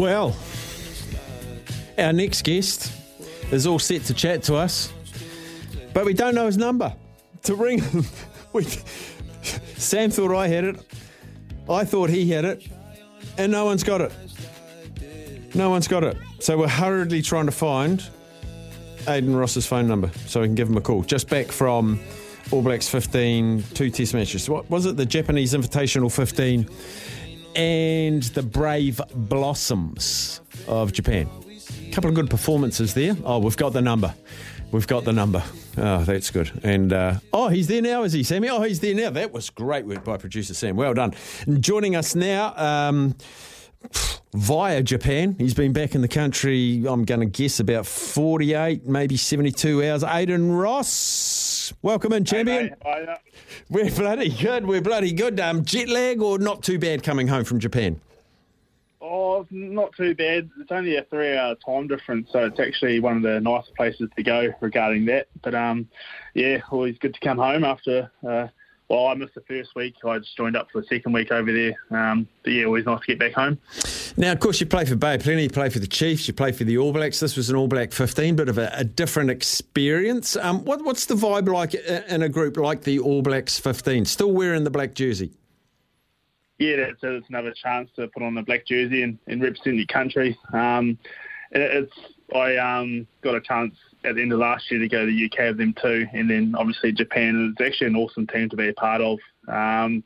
Well, our next guest is all set to chat to us, but we don't know his number to ring him. We, Sam thought I had it, I thought he had it, and no one's got it. No one's got it. So we're hurriedly trying to find Aidan Ross's phone number so we can give him a call. Just back from All Blacks 15, two test matches. What was it? The Japanese Invitational 15 and the Brave Blossoms of Japan. A couple of good performances there. Oh, we've got the number. We've got the number. Oh, that's good. And uh, oh, he's there now, is he, Sammy? Oh, he's there now. That was great work by producer Sam. Well done. And joining us now. Um, via Japan. He's been back in the country, I'm going to guess, about 48, maybe 72 hours. Aidan Ross, welcome in, champion. Hey, mate. We're bloody good. We're bloody good. Um, jet lag or not too bad coming home from Japan? oh, not too bad. It's only a three-hour time difference, so it's actually one of the nicer places to go regarding that. But um, yeah, always good to come home after. Uh, well, I missed the first week. I just joined up for the second week over there. Um, but yeah, always nice to get back home. Now, of course, you play for Bay Plenty, you play for the Chiefs, you play for the All Blacks. This was an All Black 15, bit of a, a different experience. Um, what, what's the vibe like in a group like the All Blacks 15? Still wearing the black jersey? yeah, that's it's another chance to put on the black jersey and, and represent your country. Um, it, it's I um, got a chance at the end of last year to go to the UK with them too, and then obviously Japan. It's actually an awesome team to be a part of. Um,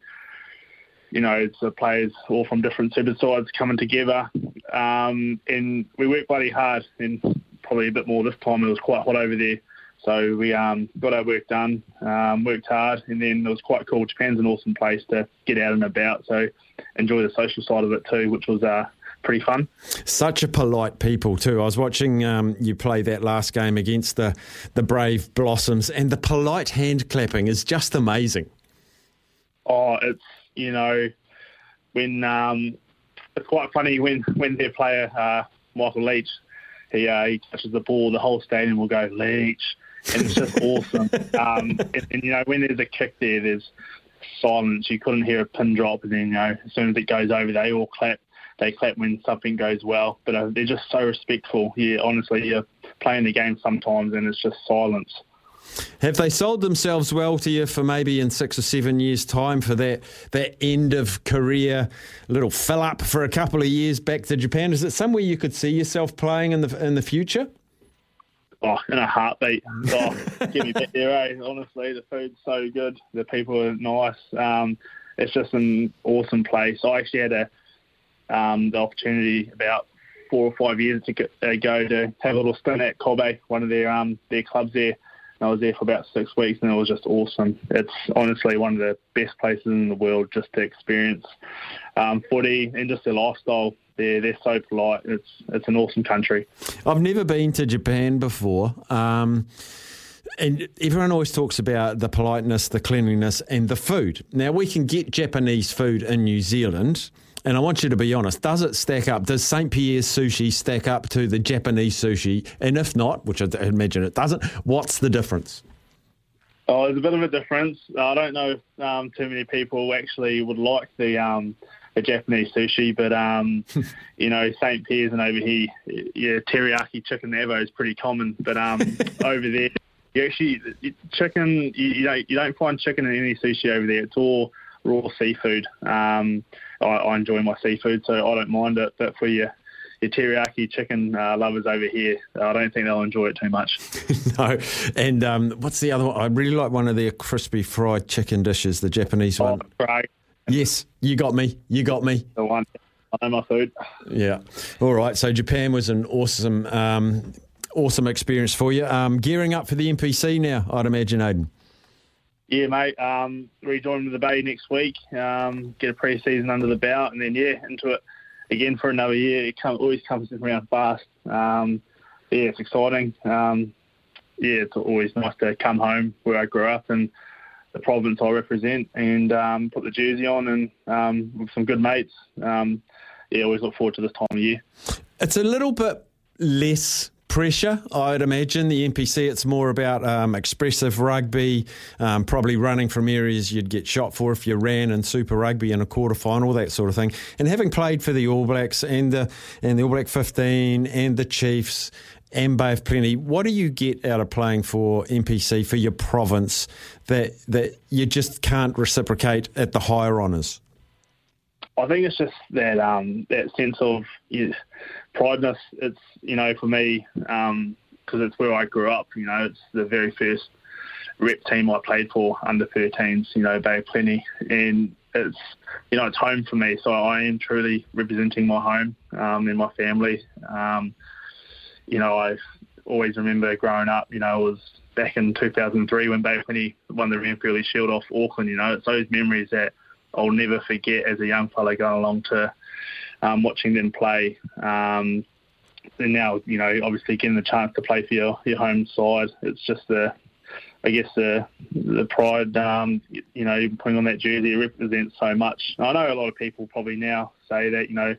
you know, it's the players all from different super sides coming together, um, and we worked bloody hard. And probably a bit more this time. It was quite hot over there. So we um, got our work done, um, worked hard, and then it was quite cool. Japan's an awesome place to get out and about, so enjoy the social side of it too, which was uh, pretty fun. Such a polite people too. I was watching um, you play that last game against the the Brave Blossoms, and the polite hand clapping is just amazing. Oh, it's you know when um, it's quite funny when when their player uh, Michael Leitch he uh, he touches the ball, the whole stadium will go Leitch, and it's just awesome. Um, and, and you know when there's a kick there, there's silence. You couldn't hear a pin drop, and then you know as soon as it goes over, they all clap. They clap when something goes well, but uh, they're just so respectful. Yeah, honestly, you're playing the game sometimes, and it's just silence. Have they sold themselves well to you for maybe in six or seven years' time for that that end of career little fill up for a couple of years back to Japan? Is it somewhere you could see yourself playing in the in the future? Oh, in a heartbeat. Oh, get me back there, eh? Honestly, the food's so good. The people are nice. Um, it's just an awesome place. I actually had a, um, the opportunity about four or five years ago to have a little stint at Kobe, one of their um, their clubs there. And I was there for about six weeks, and it was just awesome. It's honestly one of the best places in the world just to experience um, footy and just their lifestyle. They're they're so polite. It's it's an awesome country. I've never been to Japan before. Um, and everyone always talks about the politeness, the cleanliness, and the food. Now, we can get Japanese food in New Zealand, and I want you to be honest. Does it stack up? Does St. Pierre's sushi stack up to the Japanese sushi? And if not, which I imagine it doesn't, what's the difference? Oh, there's a bit of a difference. I don't know if um, too many people actually would like the um, the Japanese sushi, but um, you know, St. Pierre's and over here, yeah, teriyaki chicken evo is pretty common. But um, over there, you actually chicken you, you don't you don't find chicken in any sushi over there. It's all raw seafood. Um, I, I enjoy my seafood, so I don't mind it. But for your your teriyaki chicken uh, lovers over here, I don't think they'll enjoy it too much. no, and um, what's the other one? I really like one of their crispy fried chicken dishes, the Japanese oh, one. Great. Yes, you got me. You got me. The one. I know my food. Yeah. All right. So Japan was an awesome, um, awesome experience for you. Um, gearing up for the NPC now, I'd imagine, Aidan. Yeah, mate. Um, rejoin the Bay next week. Um, get a pre-season under the belt, and then yeah, into it again for another year. It come, always comes around fast. Um, yeah, it's exciting. Um, yeah, it's always nice to come home where I grew up and the province I represent, and um, put the jersey on and um, with some good mates. Um, yeah, always look forward to this time of year. It's a little bit less pressure, I'd imagine. The NPC, it's more about um, expressive rugby, um, probably running from areas you'd get shot for if you ran in Super Rugby in a quarter final, that sort of thing. And having played for the All Blacks and the and the All Black 15 and the Chiefs and Bay of Plenty, what do you get out of playing for NPC for your province that that you just can't reciprocate at the higher honours? I think it's just that um, that sense of prideness. It's you know for me because um, it's where I grew up. You know, it's the very first rep team I played for under 13s. You know, Bay Plenty, and it's you know it's home for me. So I am truly representing my home um, and my family. Um, you know, I always remember growing up. You know, it was back in 2003 when Bay Plenty won the Ranfurly Shield off Auckland. You know, it's those memories that I'll never forget as a young fella going along to um, watching them play. Um, and now, you know, obviously getting the chance to play for your, your home side, it's just the, I guess the the pride, um, you know, putting on that jersey represents so much. I know a lot of people probably now say that, you know,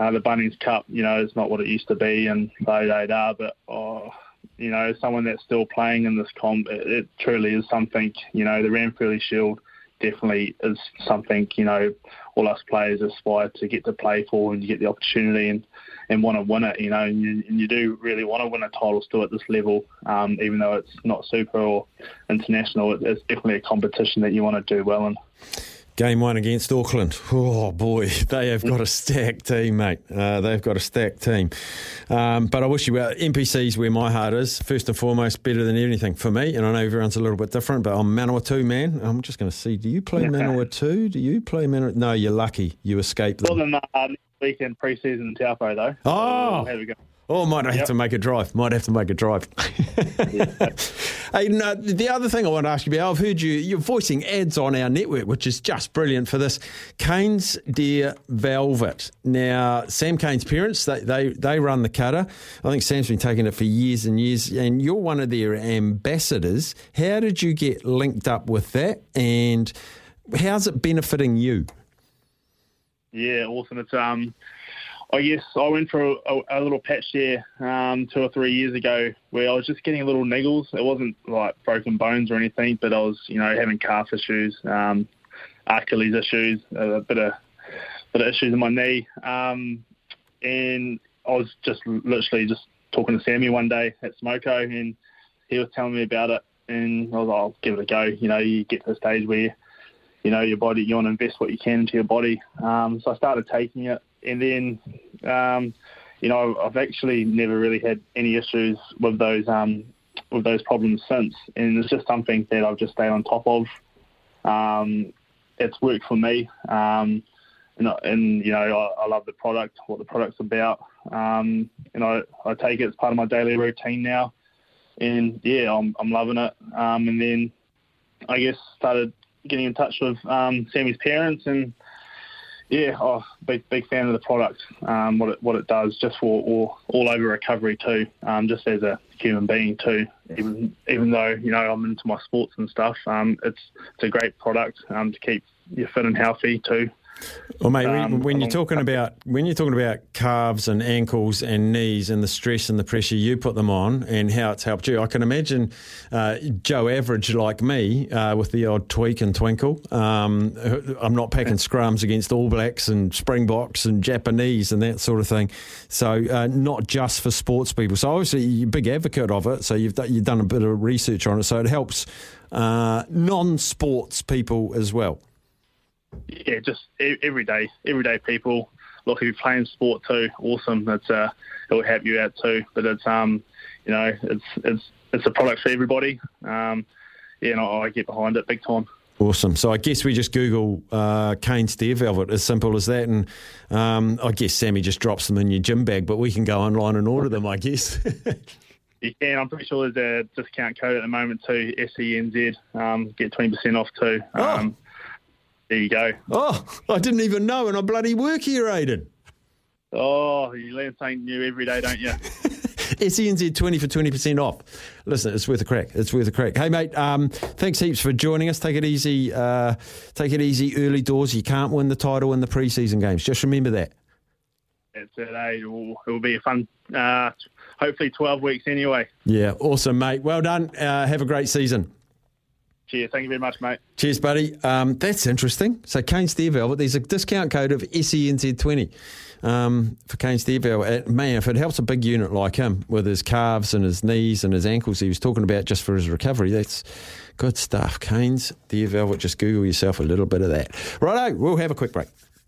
uh, the Bunnings Cup, you know, is not what it used to be, and they they are. But oh, you know, someone that's still playing in this comp, it, it truly is something. You know, the Ranfurly Shield definitely is something you know all us players aspire to get to play for and you get the opportunity and, and want to win it you know and you, and you do really want to win a title still at this level um, even though it's not super or international it's definitely a competition that you want to do well in. Game one against Auckland. Oh boy, they have got a stacked team, mate. Uh, they've got a stacked team. Um, but I wish you well. NPCs where my heart is. First and foremost, better than anything for me. And I know everyone's a little bit different, but I'm Manawatu man. I'm just going to see. Do you play Manawatu? Do you play Manawatu? No, you're lucky. You escaped them. Well, then, uh, next weekend preseason in Taupo though. Oh, so we go. Oh, might have yep. to make a drive. Might have to make a drive. hey, no, the other thing I want to ask you about, I've heard you, you're voicing ads on our network, which is just brilliant for this. Cane's Deer Velvet. Now, Sam Cane's parents, they, they, they run the cutter. I think Sam's been taking it for years and years, and you're one of their ambassadors. How did you get linked up with that, and how's it benefiting you? Yeah, awesome. It's um I guess I went for a, a little patch there um, two or three years ago where I was just getting little niggles. It wasn't like broken bones or anything, but I was, you know, having calf issues, um, Achilles issues, a bit of bit of issues in my knee, um, and I was just literally just talking to Sammy one day at Smoko, and he was telling me about it, and I was like, I'll give it a go. You know, you get to the stage where you know your body, you want to invest what you can into your body. Um, so I started taking it and then um, you know I've actually never really had any issues with those um, with those problems since, and it's just something that I've just stayed on top of. Um, it's worked for me, um, and, and you know I, I, love the product, what the product's about, um, and I, I take it as part of my daily routine now, and yeah, I'm I'm loving it. Um, and then I guess started getting in touch with Sammy's parents and yeah, oh, big big fan of the product. Um, what it what it does, just for all, all over recovery too. Um, just as a human being too. Even even though you know I'm into my sports and stuff, um, it's it's a great product um, to keep you fit and healthy too. Well, mate, um, when you're talking about when you're talking about calves and ankles and knees and the stress and the pressure you put them on and how it's helped you, I can imagine uh, Joe Average like me uh, with the odd tweak and twinkle. Um, I'm not packing scrums against All Blacks and Springboks and Japanese and that sort of thing. So uh, not just for sports people. So obviously you're a big advocate of it. So you've done, you've done a bit of research on it. So it helps uh, non-sports people as well yeah, just everyday everyday people look, if you're playing sport too, awesome. It's uh, it will help you out too. But it's um, you know, it's it's it's a product for everybody. Um, yeah, and I, I get behind it big time. Awesome. So I guess we just Google uh, Cane's Deer Velvet, as simple as that. And um, I guess Sammy just drops them in your gym bag, but we can go online and order them, I guess. you can. I'm pretty sure there's a discount code at the moment too, SENZ. Um, get 20% off too. Oh. There you go. oh, I didn't even know, and I bloody work here, Aidan. Oh, you learn something new every day, don't you? SENZ 20 for 20% off. Listen, it's worth a crack. It's worth a crack. Hey, mate, um, thanks heaps for joining us. Take it easy. Uh, take it easy early doors. You can't win the title in the preseason games. Just remember that. It's it, eh? It will, it will be a fun, uh, hopefully 12 weeks anyway. Yeah, awesome, mate. Well done. Uh, have a great season. Cheers. Thank you very much, mate. Cheers, buddy. Um, that's interesting. So, Cane's Deer Velvet, there's a discount code of SENZ20 um, for Cane. Uh, Man, if it helps a big unit like him with his calves and his knees and his ankles he was talking about just for his recovery, that's good stuff. Cane's Deer Velvet, just Google yourself a little bit of that. Righto, we'll have a quick break.